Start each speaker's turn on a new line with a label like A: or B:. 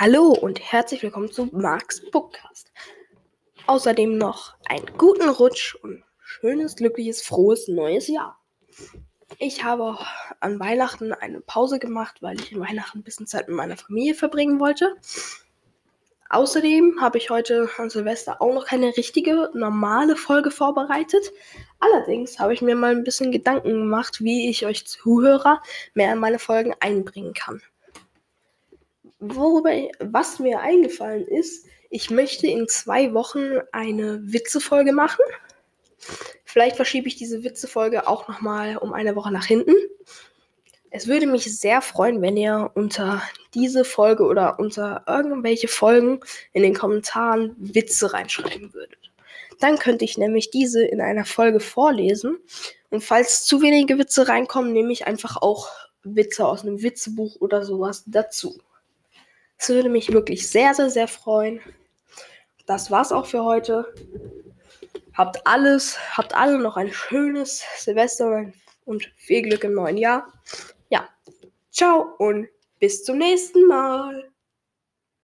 A: Hallo und herzlich willkommen zu Marks Bookcast. Außerdem noch einen guten Rutsch und schönes, glückliches, frohes neues Jahr. Ich habe an Weihnachten eine Pause gemacht, weil ich in Weihnachten ein bisschen Zeit mit meiner Familie verbringen wollte. Außerdem habe ich heute an Silvester auch noch keine richtige, normale Folge vorbereitet. Allerdings habe ich mir mal ein bisschen Gedanken gemacht, wie ich euch Zuhörer mehr in meine Folgen einbringen kann worüber, was mir eingefallen ist, ich möchte in zwei Wochen eine Witzefolge machen. Vielleicht verschiebe ich diese Witzefolge auch nochmal um eine Woche nach hinten. Es würde mich sehr freuen, wenn ihr unter diese Folge oder unter irgendwelche Folgen in den Kommentaren Witze reinschreiben würdet. Dann könnte ich nämlich diese in einer Folge vorlesen. Und falls zu wenige Witze reinkommen, nehme ich einfach auch Witze aus einem Witzebuch oder sowas dazu. Es würde mich wirklich sehr, sehr, sehr freuen. Das war's auch für heute. Habt alles, habt alle noch ein schönes Silvester und viel Glück im neuen Jahr. Ja, ciao und bis zum nächsten Mal.